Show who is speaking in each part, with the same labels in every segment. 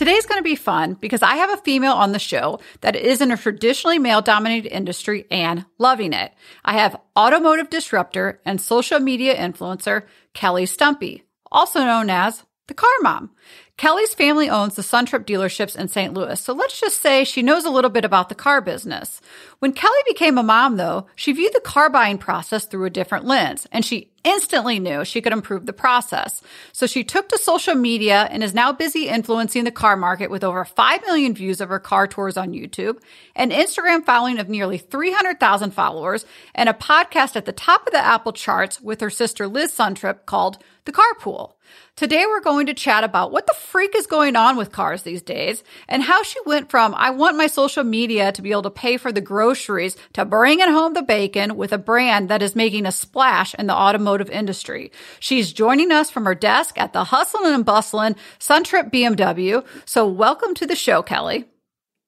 Speaker 1: Today's going to be fun because I have a female on the show that is in a traditionally male dominated industry and loving it. I have automotive disruptor and social media influencer Kelly Stumpe, also known as the car mom. Kelly's family owns the Suntrup dealerships in St. Louis, so let's just say she knows a little bit about the car business. When Kelly became a mom, though, she viewed the car buying process through a different lens, and she instantly knew she could improve the process. So she took to social media and is now busy influencing the car market with over 5 million views of her car tours on YouTube, an Instagram following of nearly 300,000 followers, and a podcast at the top of the Apple charts with her sister Liz Suntrup called The Carpool. Today we're going to chat about what the freak is going on with cars these days and how she went from I want my social media to be able to pay for the groceries to bringing home the bacon with a brand that is making a splash in the automotive industry. She's joining us from her desk at the hustling and bustling Suntrup BMW. So welcome to the show, Kelly.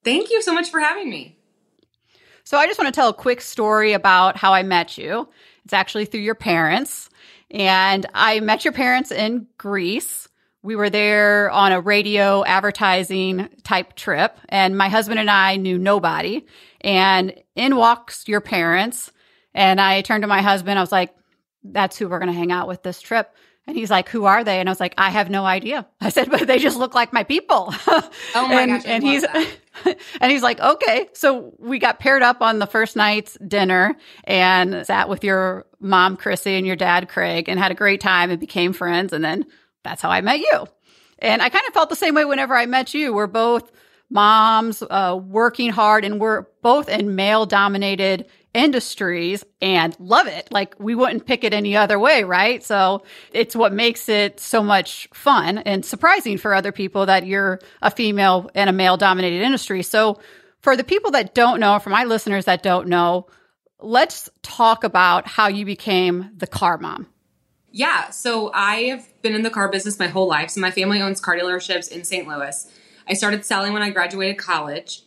Speaker 2: Thank you so much for having me.
Speaker 1: So I just want to tell a quick story about how I met you. It's actually through your parents. And I met your parents in Greece. We were there on a radio advertising type trip, and my husband and I knew nobody. And in walks your parents. And I turned to my husband. I was like, that's who we're going to hang out with this trip. And he's like, "Who are they?" And I was like, "I have no idea." I said, "But they just look like my people."
Speaker 2: Oh my
Speaker 1: and,
Speaker 2: gosh!
Speaker 1: And he's and he's like, "Okay." So we got paired up on the first night's dinner and sat with your mom Chrissy and your dad Craig and had a great time and became friends. And then that's how I met you. And I kind of felt the same way whenever I met you. We're both moms uh, working hard and we're both in male dominated industries and love it. Like we wouldn't pick it any other way, right? So it's what makes it so much fun and surprising for other people that you're a female in a male dominated industry. So for the people that don't know, for my listeners that don't know, let's talk about how you became the car mom.
Speaker 2: Yeah, so I have been in the car business my whole life. So my family owns car dealerships in St. Louis. I started selling when I graduated college.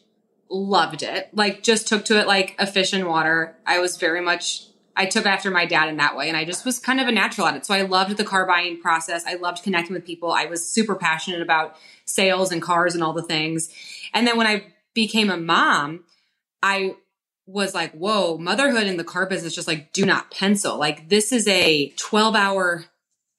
Speaker 2: Loved it. Like just took to it like a fish in water. I was very much I took after my dad in that way and I just was kind of a natural at it. So I loved the car buying process. I loved connecting with people. I was super passionate about sales and cars and all the things. And then when I became a mom, I was like, whoa, motherhood in the car business just like do not pencil. Like this is a 12 hour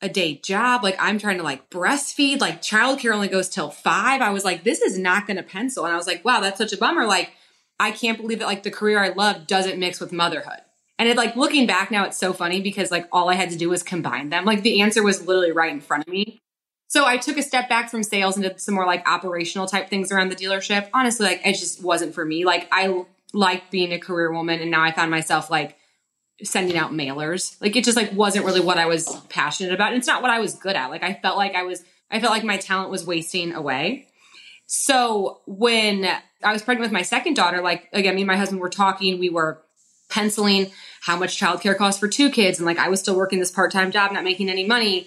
Speaker 2: a day job. Like I'm trying to like breastfeed, like childcare only goes till five. I was like, this is not going to pencil. And I was like, wow, that's such a bummer. Like I can't believe that like the career I love doesn't mix with motherhood. And it like looking back now, it's so funny because like all I had to do was combine them. Like the answer was literally right in front of me. So I took a step back from sales and did some more like operational type things around the dealership. Honestly, like it just wasn't for me. Like I liked being a career woman and now I found myself like sending out mailers. Like it just like wasn't really what I was passionate about. And it's not what I was good at. Like I felt like I was I felt like my talent was wasting away. So when I was pregnant with my second daughter, like again, me and my husband were talking, we were penciling how much childcare costs for two kids. And like I was still working this part-time job, not making any money.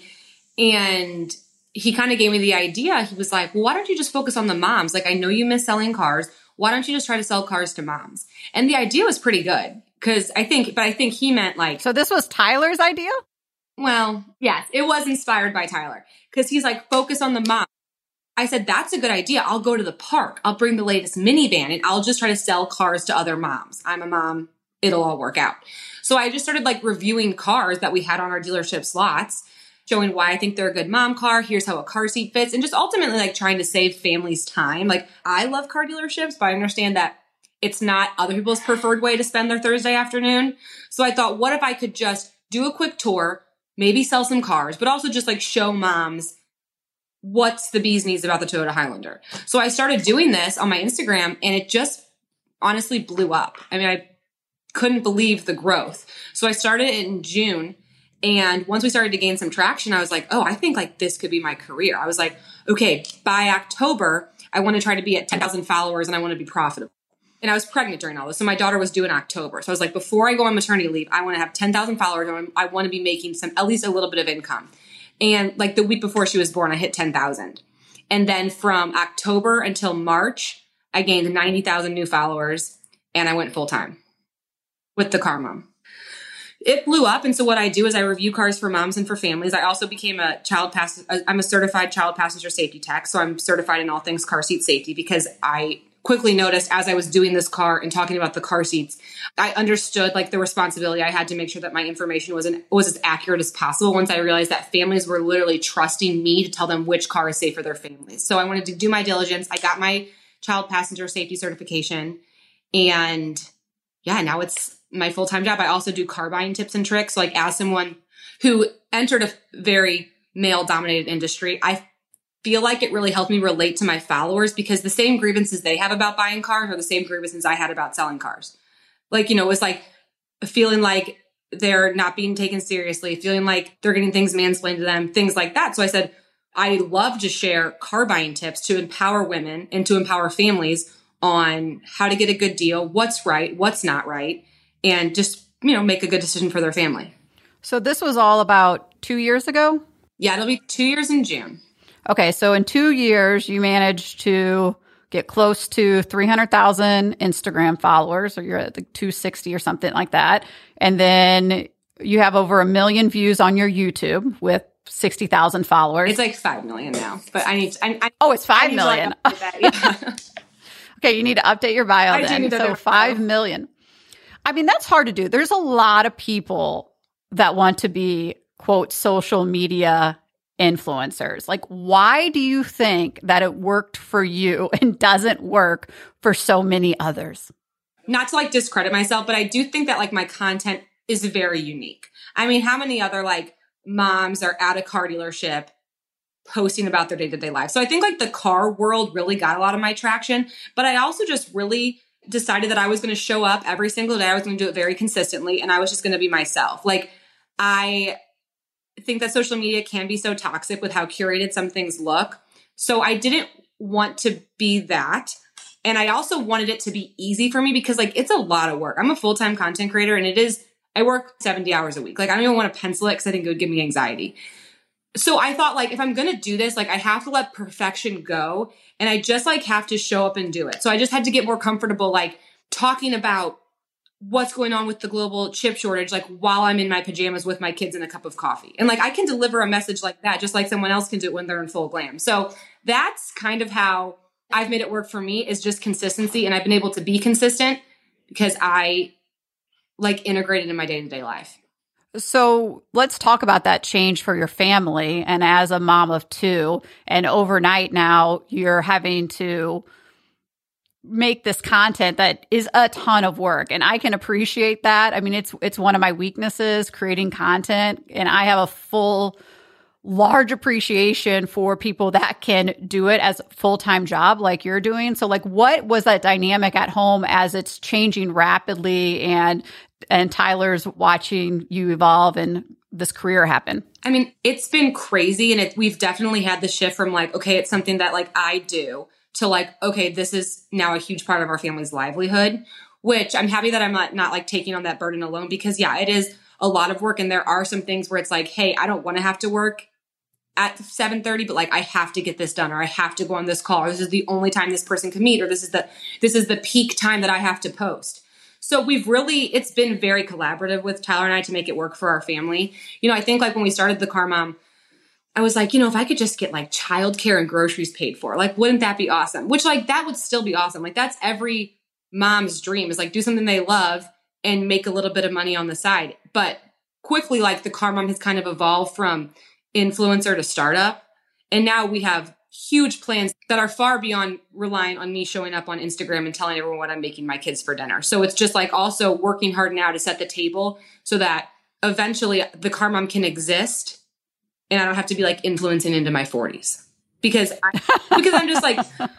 Speaker 2: And he kind of gave me the idea. He was like, well, why don't you just focus on the moms? Like I know you miss selling cars. Why don't you just try to sell cars to moms? And the idea was pretty good because I think, but I think he meant like,
Speaker 1: So this was Tyler's idea?
Speaker 2: well, yes, it was inspired by Tyler because he's like, focus on the mom. I said, that's a good idea. I'll go to the park. I'll bring the latest minivan and I'll just try to sell cars to other moms. I'm a mom. It'll all work out. So I just started like reviewing cars that we had on our dealership slots, showing why I think they're a good mom car. Here's how a car seat fits and just ultimately like trying to save families time. Like I love car dealerships, but I understand that it's not other people's preferred way to spend their Thursday afternoon. So I thought, what if I could just do a quick tour, maybe sell some cars, but also just like show moms what's the bee's knees about the Toyota Highlander. So I started doing this on my Instagram and it just honestly blew up. I mean, I couldn't believe the growth. So I started it in June. And once we started to gain some traction, I was like, oh, I think like this could be my career. I was like, okay, by October, I want to try to be at 10,000 followers and I want to be profitable. And I was pregnant during all this. So my daughter was due in October. So I was like, before I go on maternity leave, I want to have 10,000 followers. I want to be making some, at least a little bit of income. And like the week before she was born, I hit 10,000. And then from October until March, I gained 90,000 new followers and I went full time with the car mom. It blew up. And so what I do is I review cars for moms and for families. I also became a child pass, uh, I'm a certified child passenger safety tech. So I'm certified in all things car seat safety because I quickly noticed as I was doing this car and talking about the car seats, I understood like the responsibility I had to make sure that my information was an, was as accurate as possible. Once I realized that families were literally trusting me to tell them which car is safe for their families, so I wanted to do my diligence. I got my child passenger safety certification, and yeah, now it's my full time job. I also do car buying tips and tricks. Like as someone who entered a very male dominated industry, I feel like it really helped me relate to my followers because the same grievances they have about buying cars are the same grievances I had about selling cars. Like, you know, it was like feeling like they're not being taken seriously, feeling like they're getting things mansplained to them, things like that. So I said, I love to share car buying tips to empower women and to empower families on how to get a good deal, what's right, what's not right, and just, you know, make a good decision for their family.
Speaker 1: So this was all about two years ago?
Speaker 2: Yeah, it'll be two years in June.
Speaker 1: Okay, so in two years, you managed to get close to 300,000 Instagram followers, or you're at like 260 or something like that. And then you have over a million views on your YouTube with 60,000 followers.
Speaker 2: It's like 5 million now, but I need to, I, I,
Speaker 1: Oh, it's five million.
Speaker 2: Yeah.
Speaker 1: okay, you need to update your bio
Speaker 2: I
Speaker 1: then. So five
Speaker 2: bio.
Speaker 1: million. I mean, that's hard to do. There's a lot of people that want to be quote social media influencers. Like, why do you think that it worked for you and doesn't work for so many others?
Speaker 2: not to like discredit myself, but I do think that like my content is very unique. I mean, how many other like moms are at a car dealership posting about their day-to-day life? So I think like the car world really got a lot of my traction, but I also just really decided that I was going to show up every single day. I was going to do it very consistently and I was just going to be myself. Like I think that social media can be so toxic with how curated some things look. So I didn't want to be that. And I also wanted it to be easy for me because like it's a lot of work. I'm a full-time content creator and it is I work 70 hours a week. Like I don't even want to pencil it because I think it would give me anxiety. So I thought like if I'm gonna do this, like I have to let perfection go and I just like have to show up and do it. So I just had to get more comfortable like talking about what's going on with the global chip shortage like while I'm in my pajamas with my kids and a cup of coffee. And like I can deliver a message like that just like someone else can do it when they're in full glam. So that's kind of how I've made it work for me is just consistency and I've been able to be consistent because I like integrated in my day-to-day life.
Speaker 1: So let's talk about that change for your family. And as a mom of two, and overnight now, you're having to make this content that is a ton of work and I can appreciate that. I mean it's it's one of my weaknesses creating content and I have a full large appreciation for people that can do it as a full-time job like you're doing. So like what was that dynamic at home as it's changing rapidly and and Tyler's watching you evolve and this career happen?
Speaker 2: I mean, it's been crazy and it, we've definitely had the shift from like, okay, it's something that like I do to like, okay, this is now a huge part of our family's livelihood, which I'm happy that I'm not, not like taking on that burden alone because yeah, it is a lot of work. And there are some things where it's like, hey, I don't want to have to work at 7:30 but like I have to get this done or I have to go on this call or this is the only time this person can meet or this is the this is the peak time that I have to post. So we've really it's been very collaborative with Tyler and I to make it work for our family. You know, I think like when we started the car mom I was like, you know, if I could just get like childcare and groceries paid for, like wouldn't that be awesome? Which like that would still be awesome. Like that's every mom's dream is like do something they love and make a little bit of money on the side. But quickly like the car mom has kind of evolved from influencer to startup. And now we have huge plans that are far beyond relying on me showing up on Instagram and telling everyone what I'm making my kids for dinner. So it's just like also working hard now to set the table so that eventually the car mom can exist and I don't have to be like influencing into my 40s. Because I, because I'm just like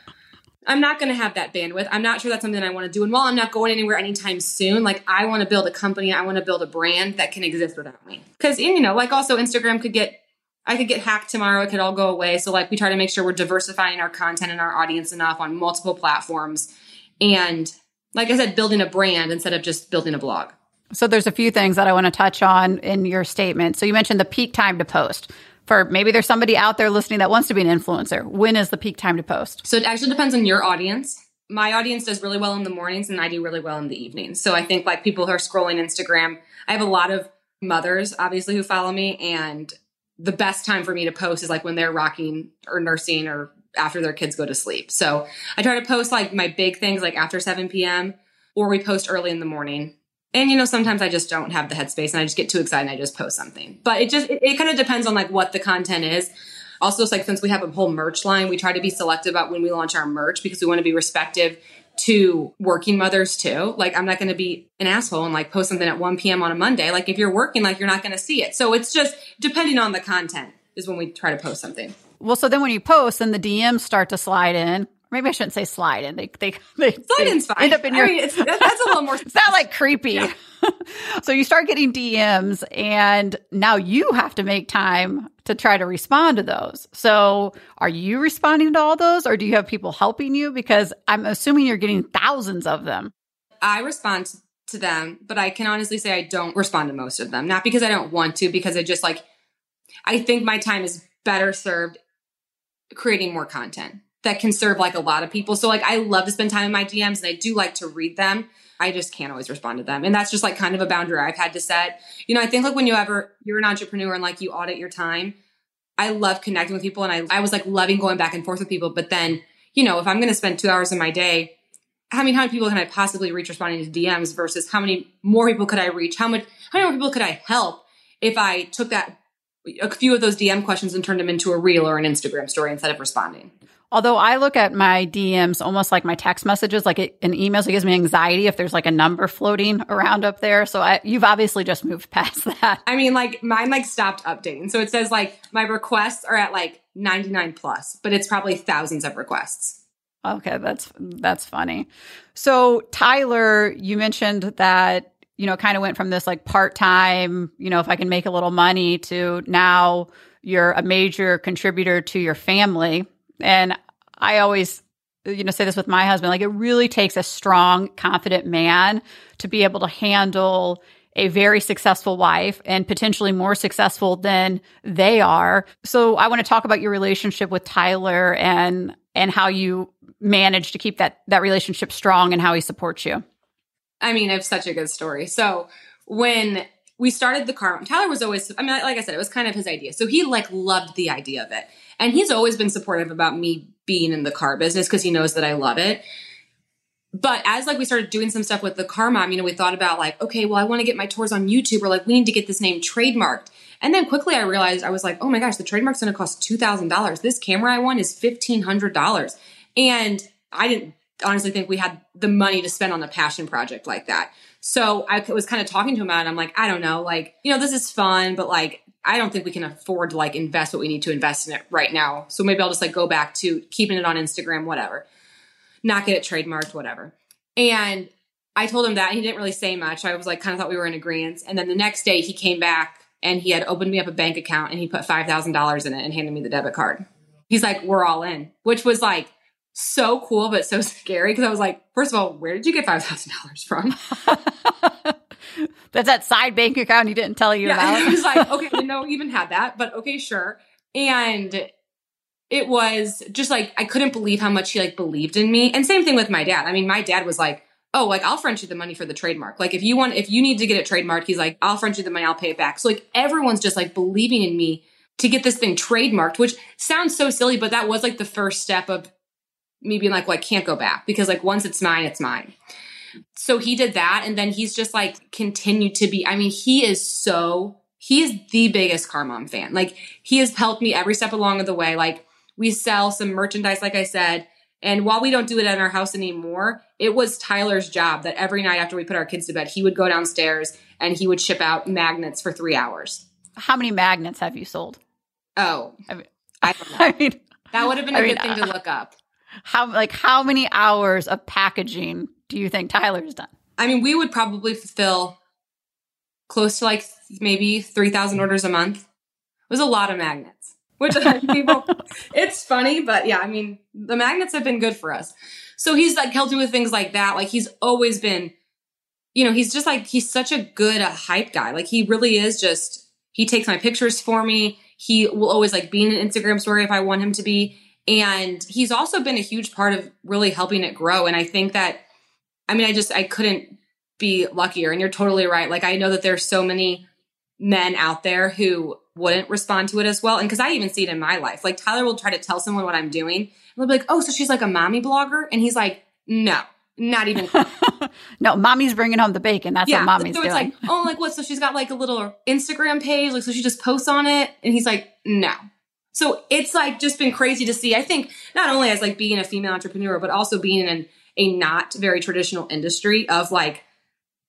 Speaker 2: I'm not going to have that bandwidth. I'm not sure that's something I want to do. And while I'm not going anywhere anytime soon, like I want to build a company, I want to build a brand that can exist without me. Cuz you know, like also Instagram could get I could get hacked tomorrow. It could all go away. So like we try to make sure we're diversifying our content and our audience enough on multiple platforms. And like I said, building a brand instead of just building a blog.
Speaker 1: So there's a few things that I want to touch on in your statement. So you mentioned the peak time to post. For maybe there's somebody out there listening that wants to be an influencer. When is the peak time to post?
Speaker 2: So it actually depends on your audience. My audience does really well in the mornings and I do really well in the evenings. So I think like people who are scrolling Instagram, I have a lot of mothers obviously who follow me and the best time for me to post is like when they're rocking or nursing or after their kids go to sleep. So I try to post like my big things like after 7 p.m. or we post early in the morning. And you know, sometimes I just don't have the headspace and I just get too excited and I just post something. But it just it, it kind of depends on like what the content is. Also, it's like since we have a whole merch line, we try to be selective about when we launch our merch because we want to be respective to working mothers too. Like I'm not going to be an asshole and like post something at 1 p.m. on a Monday. Like if you're working, like you're not going to see it. So it's just depending on the content is when we try to post something.
Speaker 1: Well, so then when you post, then the DMs start to slide in. Maybe I shouldn't say slide in. They they they
Speaker 2: fine. End up in your. I mean, it's, that's a little more.
Speaker 1: it's not like creepy. Yeah. so you start getting DMs, and now you have to make time to try to respond to those. So are you responding to all those, or do you have people helping you? Because I'm assuming you're getting thousands of them.
Speaker 2: I respond to them, but I can honestly say I don't respond to most of them. Not because I don't want to, because I just like. I think my time is better served creating more content that can serve like a lot of people. So like I love to spend time in my DMs and I do like to read them. I just can't always respond to them. And that's just like kind of a boundary I've had to set. You know, I think like when you ever you're an entrepreneur and like you audit your time, I love connecting with people and I I was like loving going back and forth with people. But then, you know, if I'm gonna spend two hours in my day, how many how many people can I possibly reach responding to DMs versus how many more people could I reach? How much how many more people could I help if I took that a few of those DM questions and turned them into a reel or an Instagram story instead of responding.
Speaker 1: Although I look at my DMs almost like my text messages, like an email, so it gives me anxiety if there's like a number floating around up there. So I, you've obviously just moved past that.
Speaker 2: I mean, like mine like stopped updating. So it says like my requests are at like 99 plus, but it's probably thousands of requests.
Speaker 1: Okay, that's that's funny. So Tyler, you mentioned that you know, kind of went from this like part time, you know, if I can make a little money to now you're a major contributor to your family. And I always, you know, say this with my husband like, it really takes a strong, confident man to be able to handle a very successful wife and potentially more successful than they are. So I want to talk about your relationship with Tyler and and how you manage to keep that that relationship strong and how he supports you.
Speaker 2: I mean, it's such a good story. So when we started the car, Tyler was always, I mean, like I said, it was kind of his idea. So he like loved the idea of it. And he's always been supportive about me being in the car business because he knows that I love it. But as like we started doing some stuff with the car mom, you know, we thought about like, okay, well, I want to get my tours on YouTube or like we need to get this name trademarked. And then quickly I realized I was like, oh my gosh, the trademark's going to cost $2,000. This camera I want is $1,500. And I didn't honestly think we had the money to spend on a passion project like that. So I was kind of talking to him about it. I'm like, I don't know, like, you know, this is fun, but like, I don't think we can afford to like invest what we need to invest in it right now. So maybe I'll just like go back to keeping it on Instagram, whatever, not get it trademarked, whatever. And I told him that he didn't really say much. I was like, kind of thought we were in agreement. And then the next day he came back and he had opened me up a bank account and he put $5,000 in it and handed me the debit card. He's like, we're all in, which was like, so cool, but so scary because I was like, first of all, where did you get five thousand dollars from?
Speaker 1: That's that side bank account he didn't tell you yeah, about.
Speaker 2: I was like, okay, didn't know even had that, but okay, sure. And it was just like I couldn't believe how much he like believed in me. And same thing with my dad. I mean, my dad was like, "Oh, like I'll front you the money for the trademark. Like if you want, if you need to get it trademarked, he's like, I'll front you the money. I'll pay it back." So like everyone's just like believing in me to get this thing trademarked, which sounds so silly, but that was like the first step of me being like, well, I can't go back because like once it's mine, it's mine. So he did that. And then he's just like continued to be, I mean, he is so, he is the biggest Car Mom fan. Like he has helped me every step along of the way. Like we sell some merchandise, like I said. And while we don't do it in our house anymore, it was Tyler's job that every night after we put our kids to bed, he would go downstairs and he would ship out magnets for three hours.
Speaker 1: How many magnets have you sold?
Speaker 2: Oh, I, mean, I don't know. I mean, that would have been a I good mean, thing to look up.
Speaker 1: How like how many hours of packaging do you think Tyler's done?
Speaker 2: I mean, we would probably fulfill close to like maybe 3,000 orders a month. It was a lot of magnets. which people, it's funny, but yeah, I mean, the magnets have been good for us. So he's like helped me with things like that. Like he's always been, you know, he's just like, he's such a good uh, hype guy. Like he really is just, he takes my pictures for me. He will always like be in an Instagram story if I want him to be. And he's also been a huge part of really helping it grow. And I think that, I mean, I just, I couldn't be luckier. And you're totally right. Like I know that there's so many men out there who wouldn't respond to it as well. And because I even see it in my life, like Tyler will try to tell someone what I'm doing. And they'll be like, oh, so she's like a mommy blogger? And he's like, no, not even.
Speaker 1: no, mommy's bringing home the bacon. That's yeah. what mommy's so
Speaker 2: it's
Speaker 1: doing.
Speaker 2: like, oh, like what? So she's got like a little Instagram page. Like, so she just posts on it. And he's like, no. So it's like just been crazy to see. I think not only as like being a female entrepreneur, but also being in a not very traditional industry of like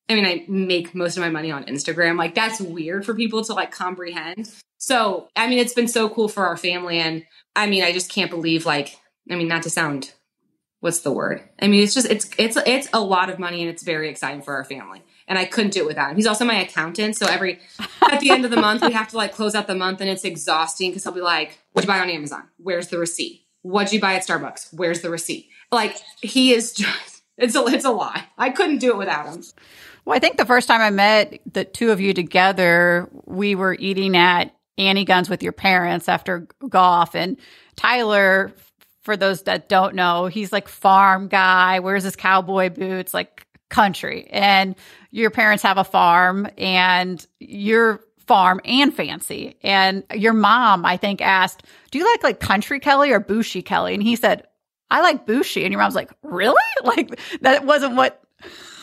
Speaker 2: I mean, I make most of my money on Instagram. Like that's weird for people to like comprehend. So, I mean, it's been so cool for our family. And I mean, I just can't believe like, I mean, not to sound, what's the word? I mean, it's just, it's, it's, it's a lot of money and it's very exciting for our family. And I couldn't do it without him. He's also my accountant. So every, at the end of the month, we have to like close out the month and it's exhausting because he'll be like, what'd you buy on Amazon? Where's the receipt? What'd you buy at Starbucks? Where's the receipt? Like he is just, it's a, it's a lie. I couldn't do it without him.
Speaker 1: Well, I think the first time I met the two of you together, we were eating at Annie Gunn's with your parents after golf. And Tyler, for those that don't know, he's like farm guy, wears his cowboy boots, like country. And your parents have a farm and your farm and fancy. And your mom, I think, asked, Do you like like country Kelly or bushy Kelly? And he said, I like bushy. And your mom's like, Really? Like that wasn't what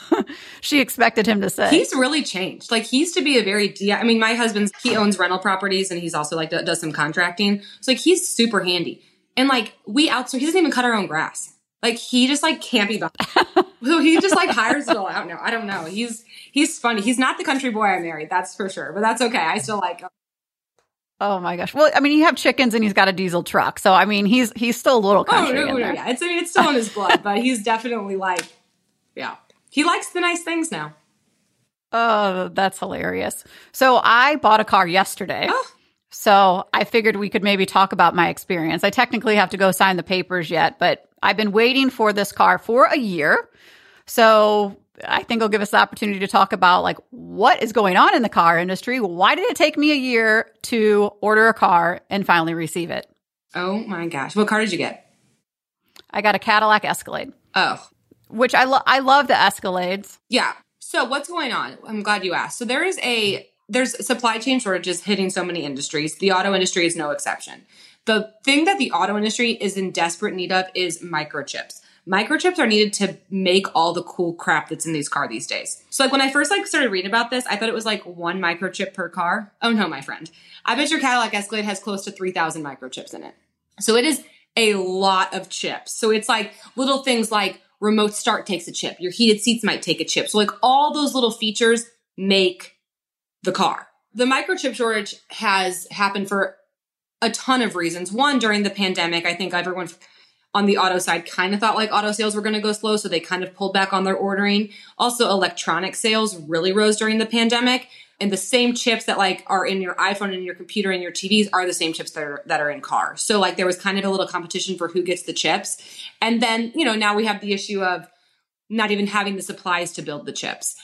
Speaker 1: she expected him to say.
Speaker 2: He's really changed. Like he used to be a very I mean, my husband's he owns rental properties and he's also like does some contracting. So like he's super handy. And like we outsource. He doesn't even cut our own grass. Like he just like can't be so he just like hires it all out now. I don't know. He's he's funny. He's not the country boy I married, that's for sure. But that's okay. I still like him.
Speaker 1: Oh my gosh. Well, I mean, you have chickens and he's got a diesel truck. So I mean, he's he's still a little country. Oh no, no,
Speaker 2: yeah. It's I mean, it's still in his blood, but he's definitely like, yeah. He likes the nice things now.
Speaker 1: Oh, that's hilarious. So I bought a car yesterday. Oh. So I figured we could maybe talk about my experience. I technically have to go sign the papers yet, but I've been waiting for this car for a year. So I think it'll give us the opportunity to talk about like what is going on in the car industry. Why did it take me a year to order a car and finally receive it?
Speaker 2: Oh my gosh. What car did you get?
Speaker 1: I got a Cadillac Escalade.
Speaker 2: Oh,
Speaker 1: which I love. I love the Escalades.
Speaker 2: Yeah. So what's going on? I'm glad you asked. So there is a there's supply chain shortages hitting so many industries. The auto industry is no exception. The thing that the auto industry is in desperate need of is microchips. Microchips are needed to make all the cool crap that's in these car these days. So like when I first like started reading about this, I thought it was like one microchip per car. Oh no, my friend. I bet your Cadillac Escalade has close to 3000 microchips in it. So it is a lot of chips. So it's like little things like remote start takes a chip. Your heated seats might take a chip. So like all those little features make the car. The microchip shortage has happened for a ton of reasons. One, during the pandemic, I think everyone on the auto side kind of thought like auto sales were going to go slow, so they kind of pulled back on their ordering. Also, electronic sales really rose during the pandemic and the same chips that like are in your iPhone and your computer and your TVs are the same chips that are that are in cars. So like there was kind of a little competition for who gets the chips. And then, you know, now we have the issue of not even having the supplies to build the chips.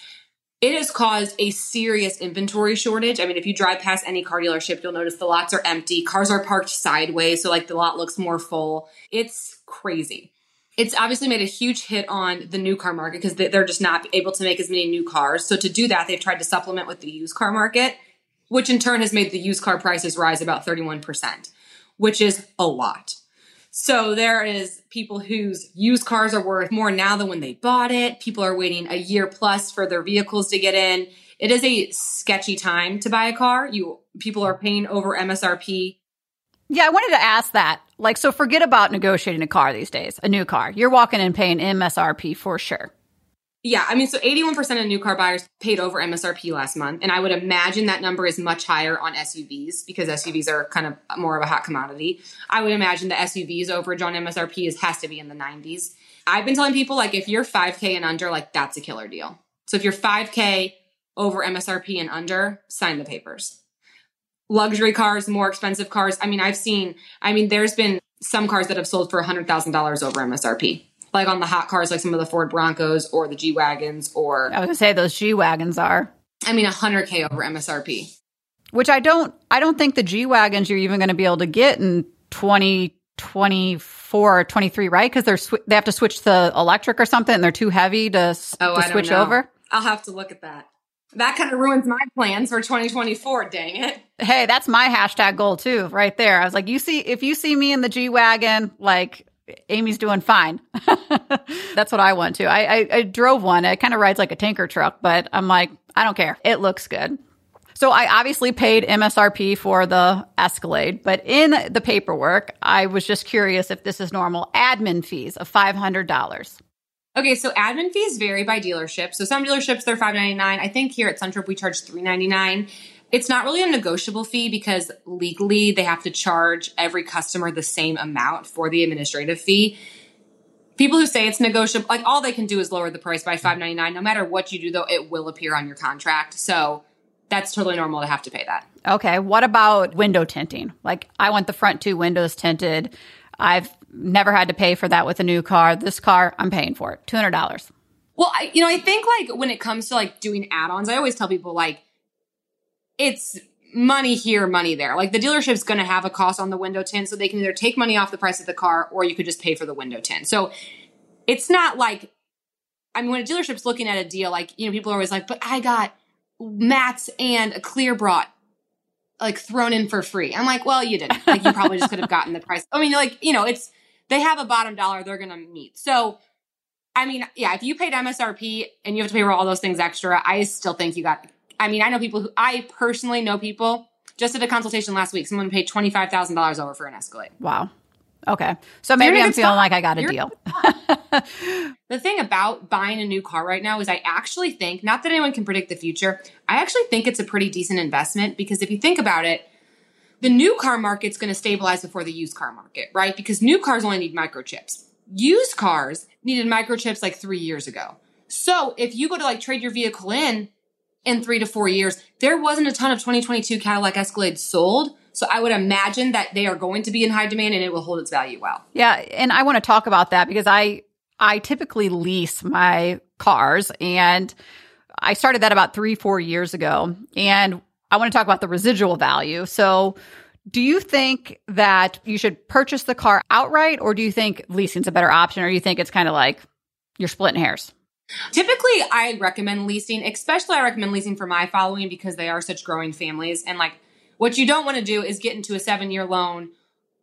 Speaker 2: It has caused a serious inventory shortage. I mean, if you drive past any car dealership, you'll notice the lots are empty. Cars are parked sideways, so like the lot looks more full. It's crazy it's obviously made a huge hit on the new car market because they're just not able to make as many new cars. So to do that, they've tried to supplement with the used car market, which in turn has made the used car prices rise about 31%, which is a lot. So there is people whose used cars are worth more now than when they bought it. People are waiting a year plus for their vehicles to get in. It is a sketchy time to buy a car. You people are paying over MSRP
Speaker 1: yeah, I wanted to ask that. Like, so forget about negotiating a car these days, a new car. You're walking in paying MSRP for sure.
Speaker 2: Yeah, I mean, so 81% of new car buyers paid over MSRP last month. And I would imagine that number is much higher on SUVs because SUVs are kind of more of a hot commodity. I would imagine the SUVs overage on MSRP is, has to be in the 90s. I've been telling people, like, if you're 5K and under, like, that's a killer deal. So if you're 5K over MSRP and under, sign the papers luxury cars, more expensive cars. I mean, I've seen, I mean, there's been some cars that have sold for $100,000 over MSRP. Like on the hot cars, like some of the Ford Broncos or the G Wagons, or
Speaker 1: I was gonna say those G Wagons are.
Speaker 2: I mean, 100K over MSRP.
Speaker 1: Which I don't, I don't think the G Wagons you're even going to be able to get in 2024 or 23, right? Because they're, sw- they have to switch to electric or something and they're too heavy to,
Speaker 2: Oh,
Speaker 1: to switch
Speaker 2: know.
Speaker 1: over.
Speaker 2: I'll have to look at that. That kind of ruins my plans for 2024, dang it.
Speaker 1: Hey, that's my hashtag goal too, right there. I was like, you see, if you see me in the G Wagon, like, Amy's doing fine. That's what I want to. I, I, I drove one. It kind of rides like a tanker truck, but I'm like, I don't care. It looks good. So I obviously paid MSRP for the Escalade, but in the paperwork, I was just curious if this is normal admin fees of $500.
Speaker 2: Okay, so admin fees vary by dealership. So some dealerships they're five ninety nine. I think here at Suntrup we charge three ninety nine. It's not really a negotiable fee because legally they have to charge every customer the same amount for the administrative fee. People who say it's negotiable, like all they can do is lower the price by five ninety nine. No matter what you do, though, it will appear on your contract. So that's totally normal to have to pay that.
Speaker 1: Okay. What about window tinting? Like I want the front two windows tinted. I've never had to pay for that with a new car. This car, I'm paying for it. $200.
Speaker 2: Well, I, you know, I think like when it comes to like doing add-ons, I always tell people like it's money here, money there. Like the dealership's going to have a cost on the window tint, so they can either take money off the price of the car, or you could just pay for the window tint. So it's not like, I mean, when a dealership's looking at a deal, like you know, people are always like, "But I got mats and a clear bra." Like thrown in for free. I'm like, well, you didn't. Like, you probably just could have gotten the price. I mean, like, you know, it's they have a bottom dollar they're going to meet. So, I mean, yeah, if you paid MSRP and you have to pay for all those things extra, I still think you got. I mean, I know people who I personally know people. Just did a consultation last week. Someone paid twenty five thousand dollars over for an Escalade.
Speaker 1: Wow. Okay. So maybe
Speaker 2: a
Speaker 1: I'm feeling like I got a
Speaker 2: You're-
Speaker 1: deal.
Speaker 2: The thing about buying a new car right now is I actually think, not that anyone can predict the future, I actually think it's a pretty decent investment because if you think about it, the new car market's going to stabilize before the used car market, right? Because new cars only need microchips. Used cars needed microchips like three years ago. So if you go to like trade your vehicle in in three to four years, there wasn't a ton of 2022 Cadillac Escalades sold. So I would imagine that they are going to be in high demand and it will hold its value well.
Speaker 1: Yeah, and I want to talk about that because I I typically lease my cars and I started that about 3 4 years ago and I want to talk about the residual value. So do you think that you should purchase the car outright or do you think leasing's a better option or do you think it's kind of like you're splitting hairs?
Speaker 2: Typically, I recommend leasing, especially I recommend leasing for my following because they are such growing families. And like, what you don't want to do is get into a seven year loan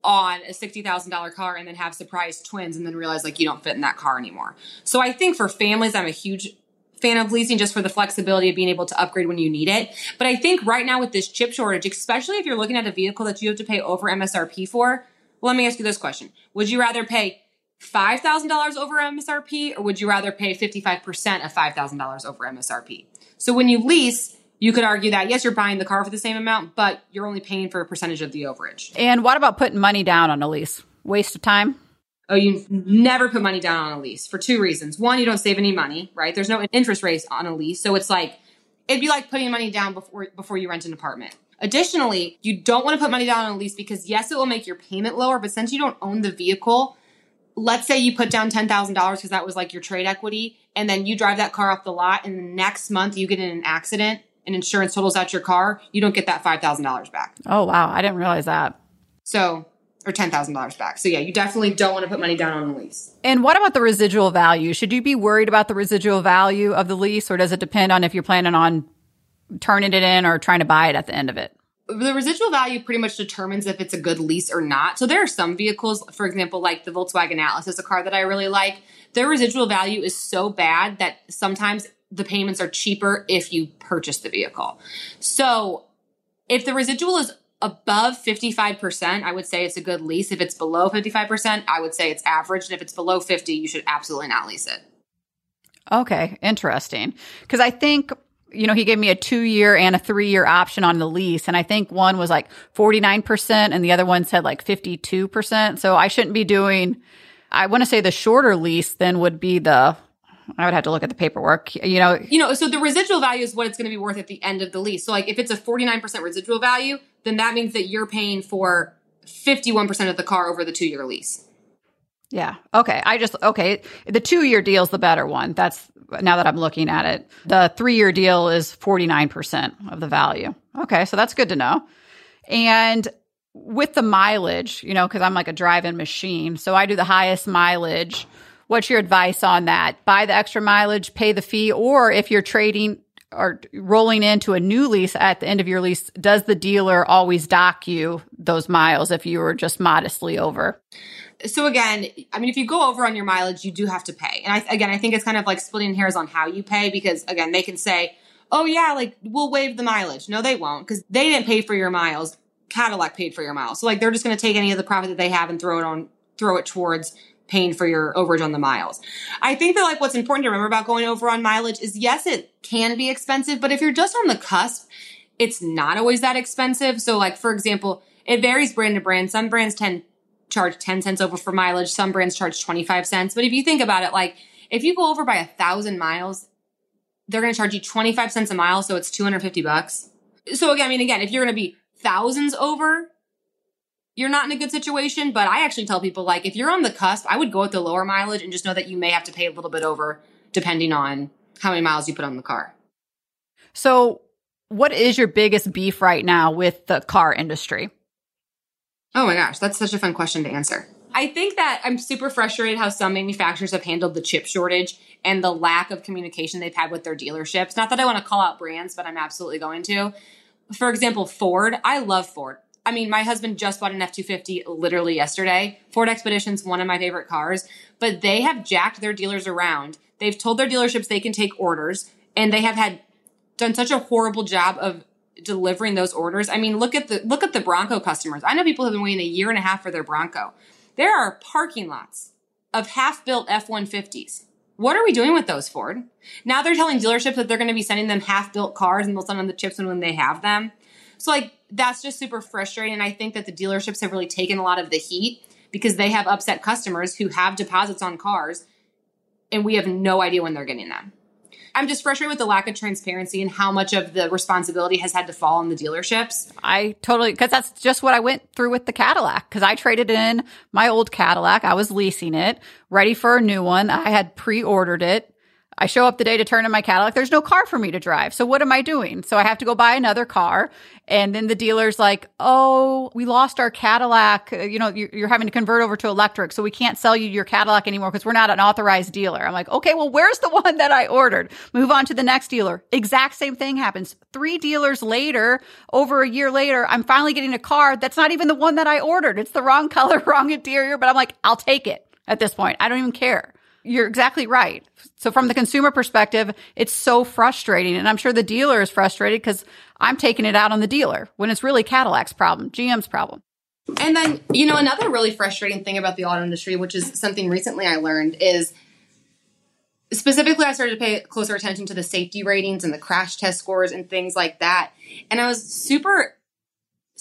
Speaker 2: on a $60,000 car and then have surprise twins and then realize like you don't fit in that car anymore. So I think for families, I'm a huge fan of leasing just for the flexibility of being able to upgrade when you need it. But I think right now with this chip shortage, especially if you're looking at a vehicle that you have to pay over MSRP for, let me ask you this question. Would you rather pay $5,000 over MSRP or would you rather pay 55% of $5,000 over MSRP? So when you lease, you could argue that yes, you're buying the car for the same amount, but you're only paying for a percentage of the overage.
Speaker 1: And what about putting money down on a lease? Waste of time?
Speaker 2: Oh, you never put money down on a lease for two reasons. One, you don't save any money, right? There's no interest rates on a lease. So it's like, it'd be like putting money down before, before you rent an apartment. Additionally, you don't want to put money down on a lease because yes, it will make your payment lower, but since you don't own the vehicle, let's say you put down $10,000 because that was like your trade equity, and then you drive that car off the lot, and the next month you get in an accident and insurance totals out your car, you don't get that $5,000 back.
Speaker 1: Oh wow, I didn't realize that.
Speaker 2: So, or $10,000 back. So yeah, you definitely don't want to put money down on a lease.
Speaker 1: And what about the residual value? Should you be worried about the residual value of the lease, or does it depend on if you're planning on turning it in or trying to buy it at the end of it?
Speaker 2: The residual value pretty much determines if it's a good lease or not. So there are some vehicles, for example, like the Volkswagen Atlas is a car that I really like. Their residual value is so bad that sometimes the payments are cheaper if you purchase the vehicle. So if the residual is above 55%, I would say it's a good lease. If it's below 55%, I would say it's average. And if it's below 50, you should absolutely not lease it.
Speaker 1: Okay, interesting. Because I think you know he gave me a two year and a three year option on the lease, and I think one was like forty nine percent, and the other one said like fifty two percent. So I shouldn't be doing. I want to say the shorter lease then would be the I would have to look at the paperwork. You know,
Speaker 2: You know, so the residual value is what it's going to be worth at the end of the lease. So, like, if it's a 49% residual value, then that means that you're paying for 51% of the car over the two year lease.
Speaker 1: Yeah. Okay. I just okay. The two year deal is the better one. That's now that I'm looking at it. The three year deal is 49% of the value. Okay. So that's good to know. And with the mileage, you know, because I'm like a drive in machine. So I do the highest mileage. What's your advice on that? Buy the extra mileage, pay the fee, or if you're trading or rolling into a new lease at the end of your lease, does the dealer always dock you those miles if you were just modestly over?
Speaker 2: So, again, I mean, if you go over on your mileage, you do have to pay. And I, again, I think it's kind of like splitting hairs on how you pay because, again, they can say, oh, yeah, like we'll waive the mileage. No, they won't because they didn't pay for your miles. Cadillac paid for your miles. So, like, they're just going to take any of the profit that they have and throw it on, throw it towards paying for your overage on the miles. I think that like what's important to remember about going over on mileage is yes, it can be expensive, but if you're just on the cusp, it's not always that expensive. So like for example, it varies brand to brand. Some brands tend charge 10 cents over for mileage, some brands charge 25 cents. But if you think about it, like if you go over by a thousand miles, they're going to charge you 25 cents a mile, so it's 250 bucks. So again, I mean again, if you're going to be thousands over, you're not in a good situation. But I actually tell people like if you're on the cusp, I would go with the lower mileage and just know that you may have to pay a little bit over depending on how many miles you put on the car.
Speaker 1: So, what is your biggest beef right now with the car industry?
Speaker 2: Oh my gosh, that's such a fun question to answer. I think that I'm super frustrated how some manufacturers have handled the chip shortage and the lack of communication they've had with their dealerships. Not that I want to call out brands, but I'm absolutely going to. For example, Ford. I love Ford. I mean, my husband just bought an F 250 literally yesterday. Ford Expedition's one of my favorite cars, but they have jacked their dealers around. They've told their dealerships they can take orders, and they have had done such a horrible job of delivering those orders. I mean, look at the look at the Bronco customers. I know people have been waiting a year and a half for their Bronco. There are parking lots of half-built F-150s. What are we doing with those, Ford? Now they're telling dealerships that they're going to be sending them half-built cars and they'll send them the chips when they have them. So like that's just super frustrating. And I think that the dealerships have really taken a lot of the heat because they have upset customers who have deposits on cars and we have no idea when they're getting them. I'm just frustrated with the lack of transparency and how much of the responsibility has had to fall on the dealerships.
Speaker 1: I totally, because that's just what I went through with the Cadillac. Because I traded in my old Cadillac, I was leasing it, ready for a new one. I had pre ordered it. I show up the day to turn in my Cadillac. There's no car for me to drive. So what am I doing? So I have to go buy another car. And then the dealer's like, Oh, we lost our Cadillac. Uh, You know, you're you're having to convert over to electric. So we can't sell you your Cadillac anymore because we're not an authorized dealer. I'm like, okay, well, where's the one that I ordered? Move on to the next dealer. Exact same thing happens. Three dealers later, over a year later, I'm finally getting a car that's not even the one that I ordered. It's the wrong color, wrong interior, but I'm like, I'll take it at this point. I don't even care. You're exactly right. So from the consumer perspective, it's so frustrating. And I'm sure the dealer is frustrated because I'm taking it out on the dealer when it's really Cadillac's problem, GM's problem.
Speaker 2: And then, you know, another really frustrating thing about the auto industry, which is something recently I learned, is specifically I started to pay closer attention to the safety ratings and the crash test scores and things like that. And I was super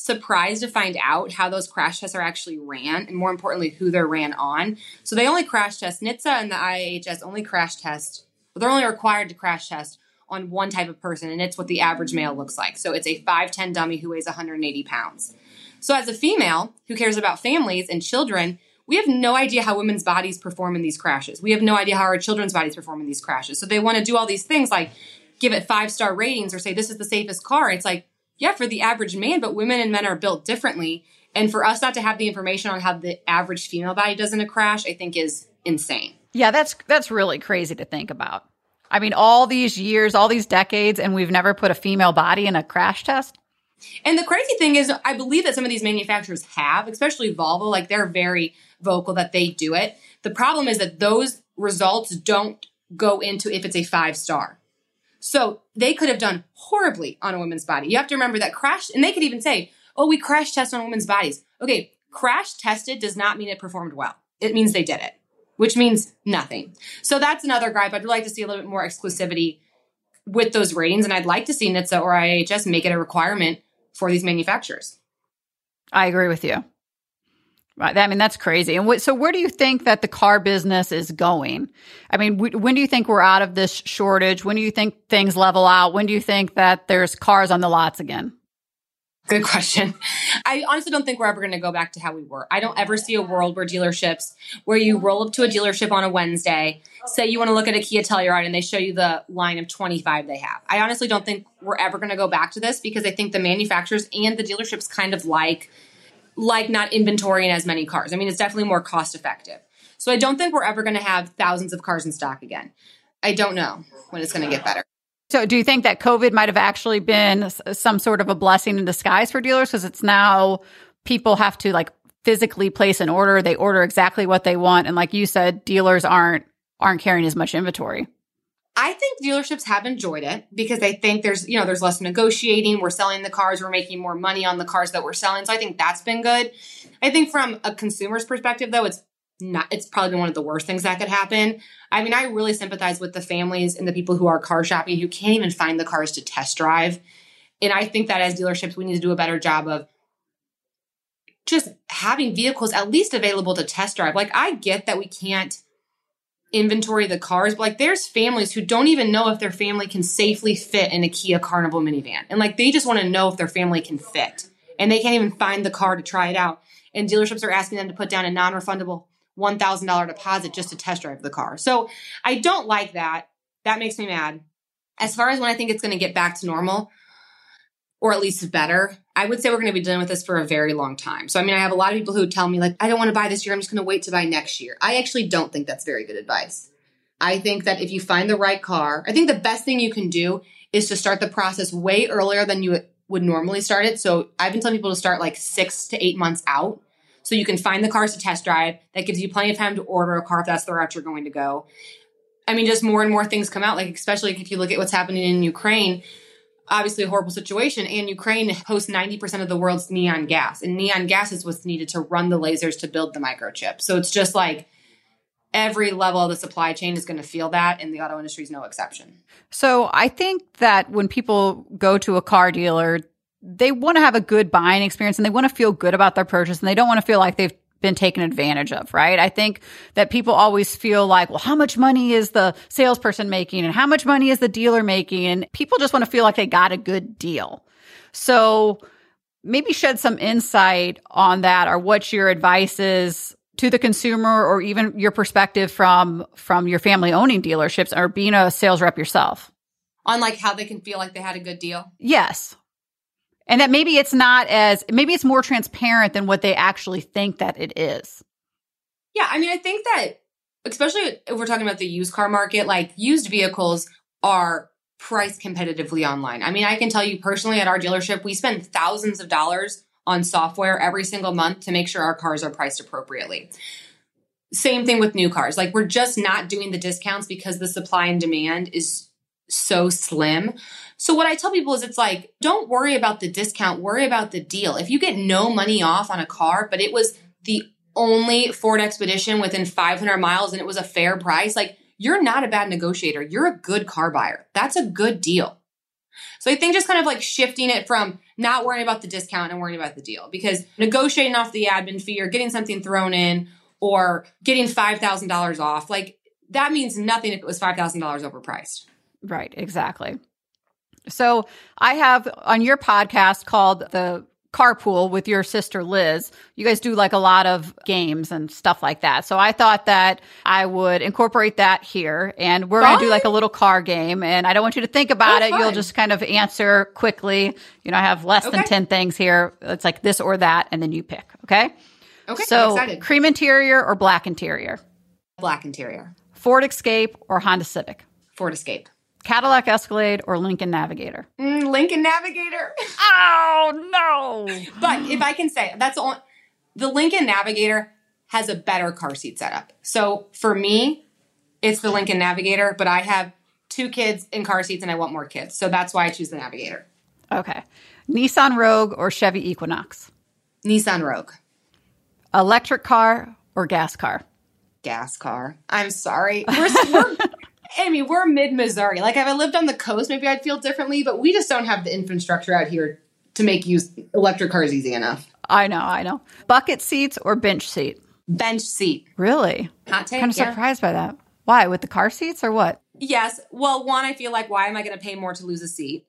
Speaker 2: surprised to find out how those crash tests are actually ran and more importantly who they're ran on. So they only crash test NHTSA and the IIHS only crash test, they're only required to crash test on one type of person and it's what the average male looks like. So it's a 5'10 dummy who weighs 180 pounds. So as a female who cares about families and children, we have no idea how women's bodies perform in these crashes. We have no idea how our children's bodies perform in these crashes. So they want to do all these things like give it five star ratings or say this is the safest car. It's like, yeah, for the average man, but women and men are built differently. And for us not to have the information on how the average female body does in a crash, I think is insane.
Speaker 1: Yeah, that's that's really crazy to think about. I mean, all these years, all these decades, and we've never put a female body in a crash test.
Speaker 2: And the crazy thing is, I believe that some of these manufacturers have, especially Volvo, like they're very vocal that they do it. The problem is that those results don't go into if it's a five star. So they could have done horribly on a woman's body. You have to remember that crash, and they could even say, oh, we crash test on women's bodies. Okay, crash tested does not mean it performed well. It means they did it, which means nothing. So that's another gripe. I'd like to see a little bit more exclusivity with those ratings, and I'd like to see NHTSA or IHS make it a requirement for these manufacturers.
Speaker 1: I agree with you. Right. I mean, that's crazy. And what, so, where do you think that the car business is going? I mean, w- when do you think we're out of this shortage? When do you think things level out? When do you think that there's cars on the lots again?
Speaker 2: Good question. I honestly don't think we're ever going to go back to how we were. I don't ever see a world where dealerships, where you roll up to a dealership on a Wednesday, say you want to look at a Kia Telluride, and they show you the line of 25 they have. I honestly don't think we're ever going to go back to this because I think the manufacturers and the dealerships kind of like like not inventorying as many cars. I mean, it's definitely more cost effective. So I don't think we're ever going to have thousands of cars in stock again. I don't know when it's going to get better.
Speaker 1: So, do you think that COVID might have actually been some sort of a blessing in disguise for dealers because it's now people have to like physically place an order, they order exactly what they want, and like you said, dealers aren't aren't carrying as much inventory.
Speaker 2: I think dealerships have enjoyed it because they think there's, you know, there's less negotiating. We're selling the cars, we're making more money on the cars that we're selling. So I think that's been good. I think from a consumer's perspective though, it's not it's probably been one of the worst things that could happen. I mean, I really sympathize with the families and the people who are car shopping who can't even find the cars to test drive. And I think that as dealerships, we need to do a better job of just having vehicles at least available to test drive. Like I get that we can't inventory the cars, but like there's families who don't even know if their family can safely fit in a Kia Carnival minivan. And like they just want to know if their family can fit. And they can't even find the car to try it out. And dealerships are asking them to put down a non-refundable $1,000 deposit just to test drive the car. So I don't like that. That makes me mad. As far as when I think it's going to get back to normal, or at least better, I would say we're going to be dealing with this for a very long time. So, I mean, I have a lot of people who tell me, like, I don't want to buy this year. I'm just going to wait to buy next year. I actually don't think that's very good advice. I think that if you find the right car, I think the best thing you can do is to start the process way earlier than you would normally start it. So, I've been telling people to start like six to eight months out so you can find the cars to test drive. That gives you plenty of time to order a car if that's the route you're going to go. I mean, just more and more things come out, like especially if you look at what's happening in Ukraine. Obviously, a horrible situation, and Ukraine hosts 90% of the world's neon gas, and neon gas is what's needed to run the lasers to build the microchip. So it's just like every level of the supply chain is going to feel that, and the auto industry is no exception.
Speaker 1: So I think that when people go to a car dealer, they want to have a good buying experience and they want to feel good about their purchase and they don't want to feel like they've been taken advantage of, right? I think that people always feel like, well, how much money is the salesperson making and how much money is the dealer making? And people just want to feel like they got a good deal. So maybe shed some insight on that or what your advice is to the consumer or even your perspective from from your family owning dealerships or being a sales rep yourself
Speaker 2: on like how they can feel like they had a good deal
Speaker 1: yes and that maybe it's not as maybe it's more transparent than what they actually think that it is.
Speaker 2: Yeah, I mean, I think that especially if we're talking about the used car market, like used vehicles are priced competitively online. I mean, I can tell you personally at our dealership, we spend thousands of dollars on software every single month to make sure our cars are priced appropriately. Same thing with new cars. Like we're just not doing the discounts because the supply and demand is so slim. So what I tell people is it's like, don't worry about the discount, worry about the deal. If you get no money off on a car, but it was the only Ford Expedition within 500 miles and it was a fair price, like you're not a bad negotiator. You're a good car buyer. That's a good deal. So I think just kind of like shifting it from not worrying about the discount and worrying about the deal because negotiating off the admin fee or getting something thrown in or getting $5,000 off, like that means nothing if it was $5,000 overpriced.
Speaker 1: Right, exactly. So I have on your podcast called the carpool with your sister Liz. You guys do like a lot of games and stuff like that. So I thought that I would incorporate that here and we're going to do like a little car game and I don't want you to think about oh, it. Fun. You'll just kind of answer quickly. You know, I have less okay. than 10 things here. It's like this or that and then you pick, okay?
Speaker 2: Okay.
Speaker 1: So cream interior or black interior?
Speaker 2: Black interior.
Speaker 1: Ford Escape or Honda Civic?
Speaker 2: Ford Escape.
Speaker 1: Cadillac Escalade or Lincoln Navigator?
Speaker 2: Mm, Lincoln Navigator.
Speaker 1: oh no!
Speaker 2: But if I can say, that's all. The Lincoln Navigator has a better car seat setup. So for me, it's the Lincoln Navigator. But I have two kids in car seats, and I want more kids, so that's why I choose the Navigator.
Speaker 1: Okay, Nissan Rogue or Chevy Equinox?
Speaker 2: Nissan Rogue.
Speaker 1: Electric car or gas car?
Speaker 2: Gas car. I'm sorry. We're, we're I mean, we're mid Missouri. Like, if I lived on the coast, maybe I'd feel differently, but we just don't have the infrastructure out here to make use electric cars easy enough.
Speaker 1: I know, I know. Bucket seats or bench seat?
Speaker 2: Bench seat.
Speaker 1: Really?
Speaker 2: Hot take.
Speaker 1: Kind of
Speaker 2: yeah.
Speaker 1: surprised by that. Why? With the car seats or what?
Speaker 2: Yes. Well, one, I feel like why am I going to pay more to lose a seat?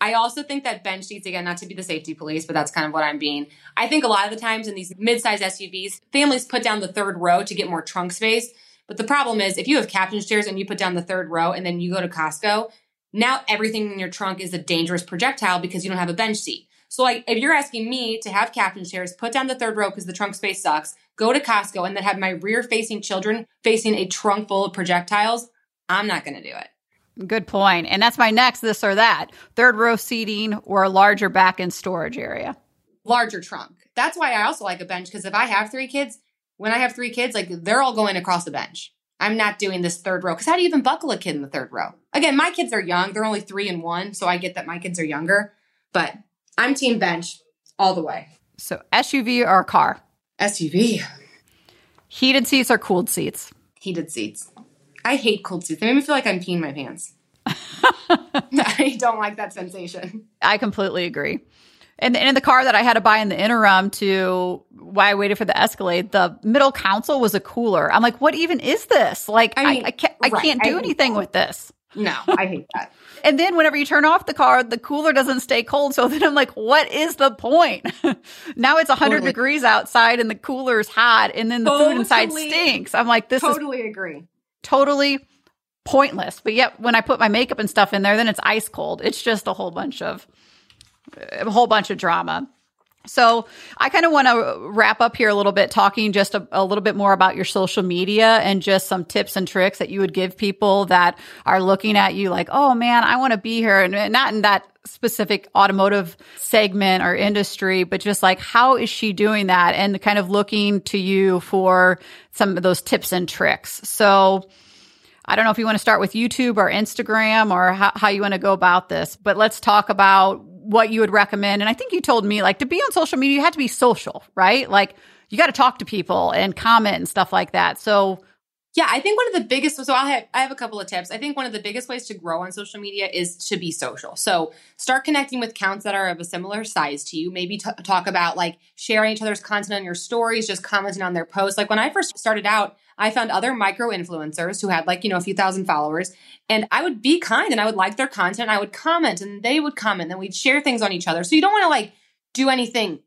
Speaker 2: I also think that bench seats, again, not to be the safety police, but that's kind of what I'm being. I think a lot of the times in these mid-size SUVs, families put down the third row to get more trunk space. But the problem is if you have captain chairs and you put down the third row and then you go to Costco, now everything in your trunk is a dangerous projectile because you don't have a bench seat. So like if you're asking me to have captain chairs, put down the third row because the trunk space sucks, go to Costco and then have my rear facing children facing a trunk full of projectiles, I'm not going to do it.
Speaker 1: Good point. And that's my next this or that. Third row seating or a larger back end storage area.
Speaker 2: Larger trunk. That's why I also like a bench because if I have three kids, when I have three kids, like they're all going across the bench. I'm not doing this third row because how do you even buckle a kid in the third row? Again, my kids are young. They're only three and one. So I get that my kids are younger, but I'm team bench all the way.
Speaker 1: So SUV or car?
Speaker 2: SUV.
Speaker 1: Heated seats or cooled seats?
Speaker 2: Heated seats. I hate cold seats. They make me feel like I'm peeing my pants. I don't like that sensation.
Speaker 1: I completely agree. And in the car that I had to buy in the interim to why I waited for the Escalade, the middle console was a cooler. I'm like, what even is this? Like, I, mean, I, I can't, I can't do I anything with this.
Speaker 2: No, I hate that.
Speaker 1: and then whenever you turn off the car, the cooler doesn't stay cold. So then I'm like, what is the point? now it's 100 totally. degrees outside and the cooler's hot, and then the totally, food inside stinks. I'm like, this
Speaker 2: totally
Speaker 1: is
Speaker 2: agree.
Speaker 1: Totally pointless. But yet, when I put my makeup and stuff in there, then it's ice cold. It's just a whole bunch of a whole bunch of drama. So I kind of want to wrap up here a little bit, talking just a, a, little bit more about your social media and just some tips and tricks that you would give people that are looking at you like, oh man, I want to be here, and not in that specific automotive segment or industry, but just like how is she doing that, and kind of looking to you for some of those tips and tricks. So. I don't know if you want to start with YouTube or Instagram or how, how you want to go about this, but let's talk about what you would recommend. And I think you told me like to be on social media, you have to be social, right? Like you got to talk to people and comment and stuff like that. So
Speaker 2: yeah, I think one of the biggest, so I have, I have a couple of tips. I think one of the biggest ways to grow on social media is to be social. So start connecting with accounts that are of a similar size to you. Maybe t- talk about like sharing each other's content on your stories, just commenting on their posts. Like when I first started out, I found other micro influencers who had like, you know, a few thousand followers and I would be kind and I would like their content. I would comment and they would comment and we'd share things on each other. So you don't want to like do anything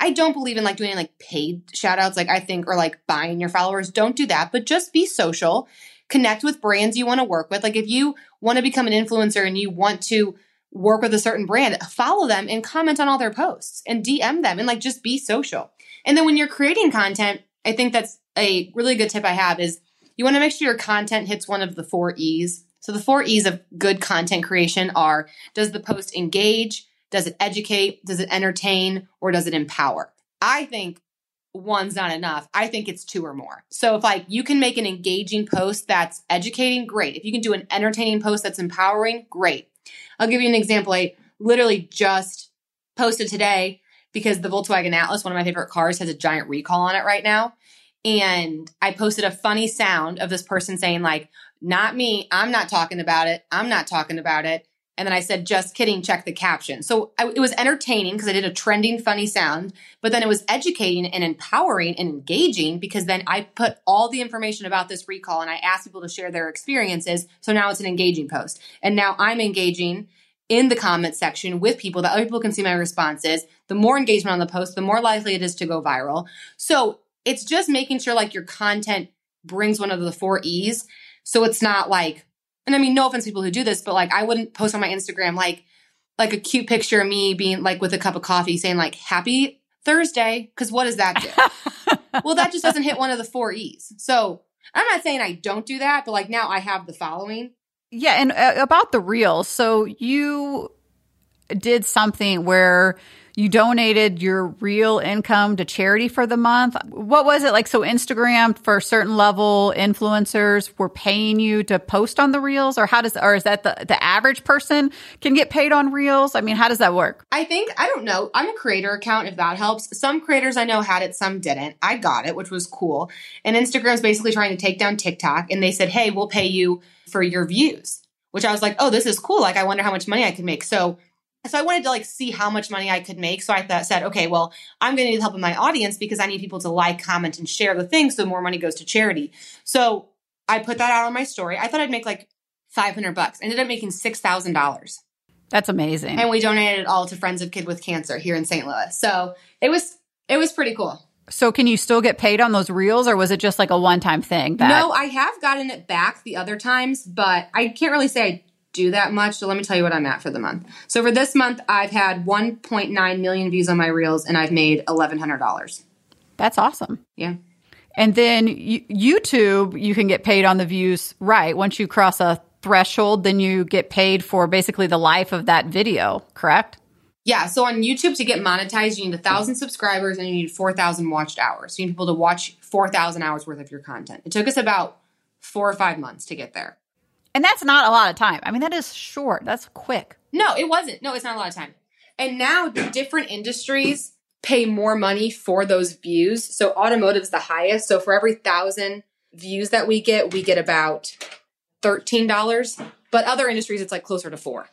Speaker 2: I don't believe in like doing like paid shout outs, like I think, or like buying your followers. Don't do that, but just be social. Connect with brands you want to work with. Like if you want to become an influencer and you want to work with a certain brand, follow them and comment on all their posts and DM them and like just be social. And then when you're creating content, I think that's a really good tip I have is you want to make sure your content hits one of the four E's. So the four E's of good content creation are does the post engage? Does it educate? Does it entertain? Or does it empower? I think one's not enough. I think it's two or more. So if like you can make an engaging post that's educating, great. If you can do an entertaining post that's empowering, great. I'll give you an example. I literally just posted today because the Volkswagen Atlas, one of my favorite cars, has a giant recall on it right now. And I posted a funny sound of this person saying, like, not me. I'm not talking about it. I'm not talking about it. And then I said, just kidding, check the caption. So I, it was entertaining because I did a trending, funny sound, but then it was educating and empowering and engaging because then I put all the information about this recall and I asked people to share their experiences. So now it's an engaging post. And now I'm engaging in the comment section with people that other people can see my responses. The more engagement on the post, the more likely it is to go viral. So it's just making sure like your content brings one of the four E's. So it's not like, and I mean, no offense to people who do this, but like I wouldn't post on my Instagram like like a cute picture of me being like with a cup of coffee saying like happy Thursday. Cause what does that do? well, that just doesn't hit one of the four E's. So I'm not saying I don't do that, but like now I have the following.
Speaker 1: Yeah. And uh, about the reels. So you did something where you donated your reel income to charity for the month. What was it like? So Instagram for certain level influencers were paying you to post on the reels or how does, or is that the, the average person can get paid on reels? I mean, how does that work?
Speaker 2: I think, I don't know. I'm a creator account if that helps. Some creators I know had it, some didn't. I got it, which was cool. And Instagram's basically trying to take down TikTok and they said, Hey, we'll pay you for your views, which I was like, Oh, this is cool. Like, I wonder how much money I can make. So So I wanted to like see how much money I could make. So I thought, said, okay, well, I'm going to need the help of my audience because I need people to like, comment, and share the thing so more money goes to charity. So I put that out on my story. I thought I'd make like 500 bucks. I ended up making $6,000.
Speaker 1: That's amazing.
Speaker 2: And we donated it all to Friends of Kid with Cancer here in St. Louis. So it was it was pretty cool.
Speaker 1: So can you still get paid on those reels or was it just like a one-time thing?
Speaker 2: That- no, I have gotten it back the other times, but I can't really say I do that much. So let me tell you what I'm at for the month. So for this month, I've had 1.9 million views on my reels and I've made $1,100.
Speaker 1: That's awesome.
Speaker 2: Yeah.
Speaker 1: And then YouTube, you can get paid on the views, right? Once you cross a threshold, then you get paid for basically the life of that video, correct?
Speaker 2: Yeah. So on YouTube to get monetized, you need a thousand subscribers and you need 4,000 watched hours. So you need people to watch 4,000 hours worth of your content. It took us about four or five months to get there.
Speaker 1: And that's not a lot of time. I mean, that is short. That's quick.
Speaker 2: No, it wasn't. No, it's not a lot of time. And now different industries pay more money for those views. So automotive is the highest. So for every thousand views that we get, we get about $13. But other industries, it's like closer to four.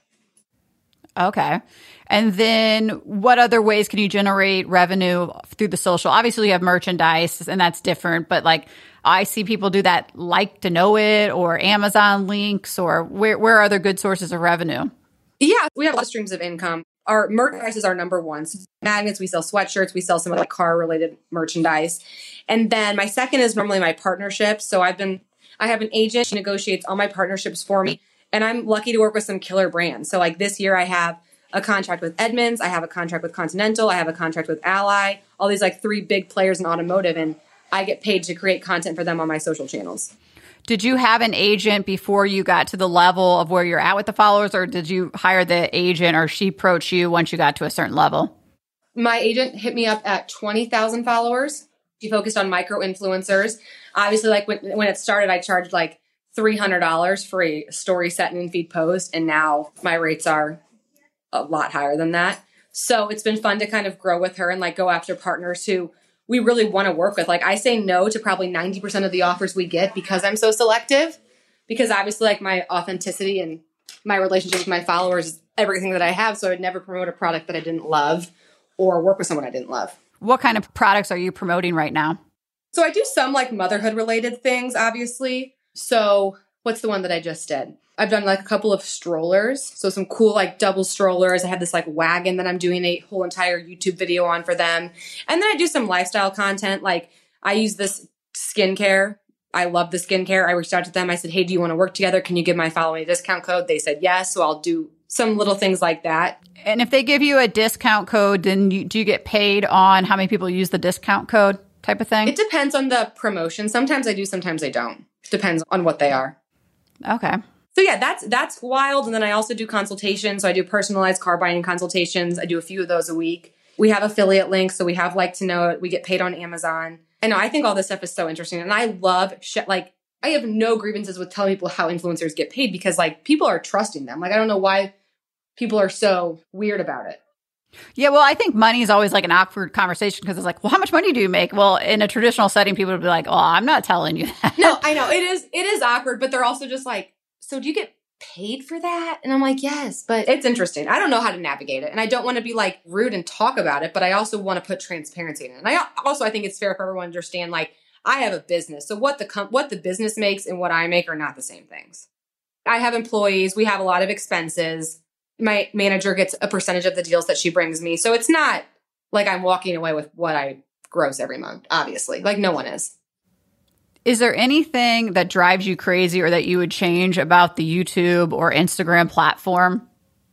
Speaker 1: Okay. And then what other ways can you generate revenue through the social? Obviously, you have merchandise and that's different, but like I see people do that like to know it or Amazon links or where, where are other good sources of revenue?
Speaker 2: Yeah, we have a lot of streams of income. Our merchandise is our number one. So magnets, we sell sweatshirts, we sell some of like car related merchandise. And then my second is normally my partnerships. So I've been I have an agent. She negotiates all my partnerships for me. And I'm lucky to work with some killer brands. So, like this year, I have a contract with Edmunds, I have a contract with Continental, I have a contract with Ally, all these like three big players in automotive. And I get paid to create content for them on my social channels.
Speaker 1: Did you have an agent before you got to the level of where you're at with the followers, or did you hire the agent or she approach you once you got to a certain level?
Speaker 2: My agent hit me up at 20,000 followers. She focused on micro influencers. Obviously, like when, when it started, I charged like $300 for a story set and feed post. And now my rates are a lot higher than that. So it's been fun to kind of grow with her and like go after partners who we really want to work with. Like I say no to probably 90% of the offers we get because I'm so selective. Because obviously, like my authenticity and my relationship with my followers is everything that I have. So I would never promote a product that I didn't love or work with someone I didn't love.
Speaker 1: What kind of products are you promoting right now?
Speaker 2: So I do some like motherhood related things, obviously. So what's the one that I just did? I've done like a couple of strollers. So some cool like double strollers. I have this like wagon that I'm doing a whole entire YouTube video on for them. And then I do some lifestyle content. Like I use this skincare. I love the skincare. I reached out to them. I said, Hey, do you want to work together? Can you give my following a discount code? They said yes. So I'll do some little things like that.
Speaker 1: And if they give you a discount code, then you, do you get paid on how many people use the discount code type of thing?
Speaker 2: It depends on the promotion. Sometimes I do, sometimes I don't. Depends on what they are.
Speaker 1: Okay.
Speaker 2: So yeah, that's that's wild. And then I also do consultations. So I do personalized car buying consultations. I do a few of those a week. We have affiliate links, so we have like to know it. We get paid on Amazon. And I think all this stuff is so interesting. And I love sh- like I have no grievances with telling people how influencers get paid because like people are trusting them. Like I don't know why people are so weird about it.
Speaker 1: Yeah, well, I think money is always like an awkward conversation because it's like, well, how much money do you make? Well, in a traditional setting, people would be like, oh, I'm not telling you that.
Speaker 2: No, I know it is. It is awkward, but they're also just like, so do you get paid for that? And I'm like, yes, but it's interesting. I don't know how to navigate it. And I don't want to be like rude and talk about it, but I also want to put transparency in it. And I also, I think it's fair for everyone to understand, like, I have a business. So what the, com- what the business makes and what I make are not the same things. I have employees. We have a lot of expenses. My manager gets a percentage of the deals that she brings me. So it's not like I'm walking away with what I gross every month, obviously. Like no one is.
Speaker 1: Is there anything that drives you crazy or that you would change about the YouTube or Instagram platform?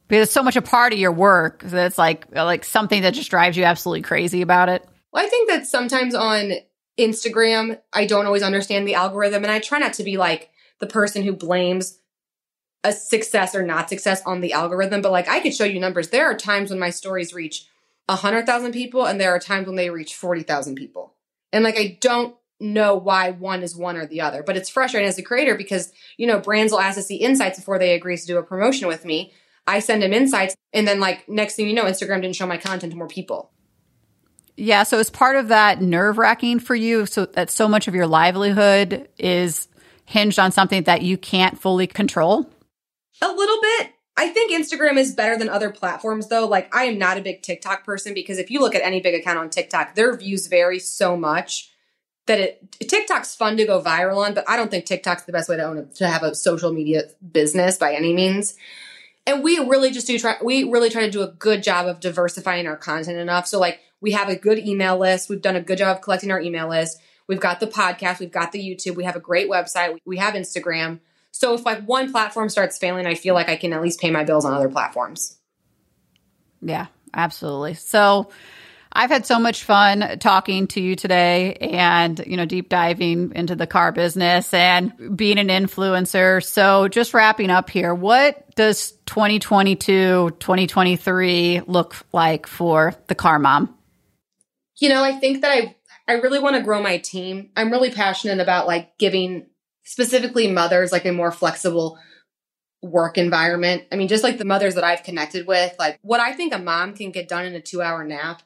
Speaker 1: Because it's so much a part of your work that it's like like something that just drives you absolutely crazy about it.
Speaker 2: Well, I think that sometimes on Instagram, I don't always understand the algorithm, and I try not to be like the person who blames a success or not success on the algorithm. But like, I could show you numbers. There are times when my stories reach a hundred thousand people, and there are times when they reach forty thousand people, and like I don't know why one is one or the other. But it's frustrating as a creator because, you know, brands will ask to see insights before they agree to do a promotion with me. I send them insights and then like next thing you know, Instagram didn't show my content to more people.
Speaker 1: Yeah, so it's part of that nerve wracking for you, so that so much of your livelihood is hinged on something that you can't fully control.
Speaker 2: A little bit. I think Instagram is better than other platforms though. Like I am not a big TikTok person because if you look at any big account on TikTok, their views vary so much that it TikTok's fun to go viral on, but I don't think TikTok's the best way to own to have a social media business by any means. And we really just do try we really try to do a good job of diversifying our content enough. So like we have a good email list. We've done a good job of collecting our email list. We've got the podcast, we've got the YouTube, we have a great website, we have Instagram. So if like one platform starts failing, I feel like I can at least pay my bills on other platforms.
Speaker 1: Yeah, absolutely. So I've had so much fun talking to you today and, you know, deep diving into the car business and being an influencer. So just wrapping up here, what does 2022, 2023 look like for the car mom?
Speaker 2: You know, I think that I I really want to grow my team. I'm really passionate about like giving specifically mothers like a more flexible work environment. I mean, just like the mothers that I've connected with, like what I think a mom can get done in a two hour nap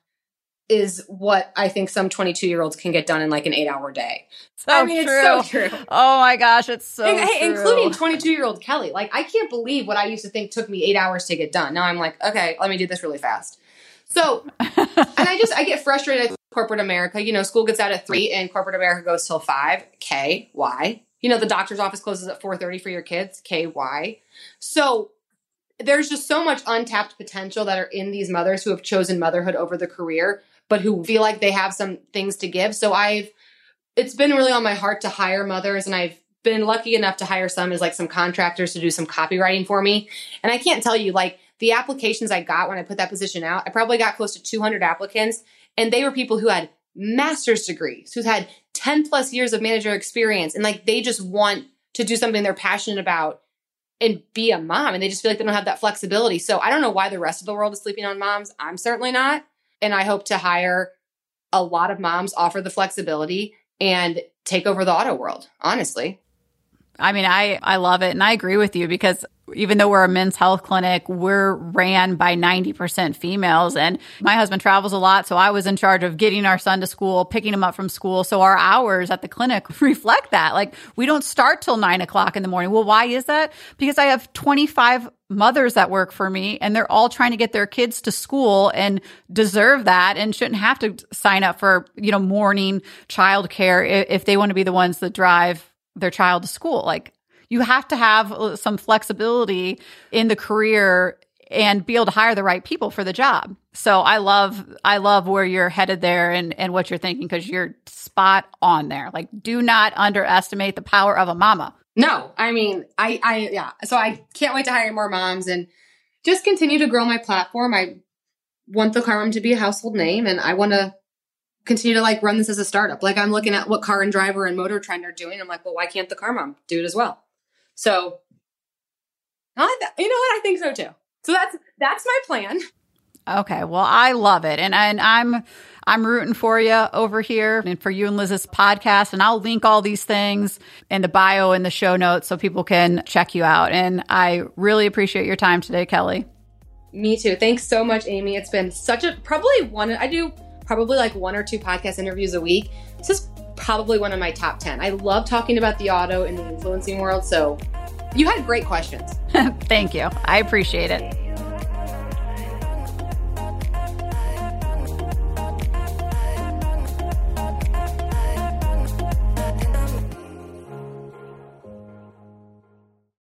Speaker 2: is what I think some 22 year olds can get done in like an eight hour day.
Speaker 1: So I mean, true. it's so true. Oh my gosh, it's so
Speaker 2: hey, including 22 year old Kelly. Like, I can't believe what I used to think took me eight hours to get done. Now I'm like, okay, let me do this really fast. So, and I just, I get frustrated at corporate America. You know, school gets out at three and corporate America goes till five. K, why? You know, the doctor's office closes at 4.30 for your kids. KY. So there's just so much untapped potential that are in these mothers who have chosen motherhood over the career but who feel like they have some things to give. So I've, it's been really on my heart to hire mothers and I've been lucky enough to hire some as like some contractors to do some copywriting for me. And I can't tell you like the applications I got when I put that position out, I probably got close to 200 applicants and they were people who had master's degrees, who's had 10 plus years of manager experience and like they just want to do something they're passionate about and be a mom and they just feel like they don't have that flexibility. So I don't know why the rest of the world is sleeping on moms. I'm certainly not. And I hope to hire a lot of moms, offer the flexibility, and take over the auto world, honestly.
Speaker 1: I mean, I, I love it. And I agree with you because even though we're a men's health clinic, we're ran by 90% females. And my husband travels a lot. So I was in charge of getting our son to school, picking him up from school. So our hours at the clinic reflect that. Like we don't start till nine o'clock in the morning. Well, why is that? Because I have 25 mothers that work for me and they're all trying to get their kids to school and deserve that and shouldn't have to sign up for, you know, morning childcare if they want to be the ones that drive their child to school. Like you have to have uh, some flexibility in the career and be able to hire the right people for the job. So I love I love where you're headed there and and what you're thinking because you're spot on there. Like do not underestimate the power of a mama.
Speaker 2: No, I mean I I yeah. So I can't wait to hire more moms and just continue to grow my platform. I want the car mom to be a household name and I want to continue to like run this as a startup. Like I'm looking at what car and driver and motor trend are doing. I'm like, well, why can't the car mom do it as well? So, I, you know what? I think so too. So that's that's my plan.
Speaker 1: Okay, well, I love it, and and I'm I'm rooting for you over here and for you and Liz's podcast, and I'll link all these things in the bio in the show notes so people can check you out. And I really appreciate your time today, Kelly.
Speaker 2: Me too. Thanks so much, Amy. It's been such a probably one. I do probably like one or two podcast interviews a week. This is probably one of my top 10. I love talking about the auto and the influencing world. So you had great questions.
Speaker 1: Thank you. I appreciate it.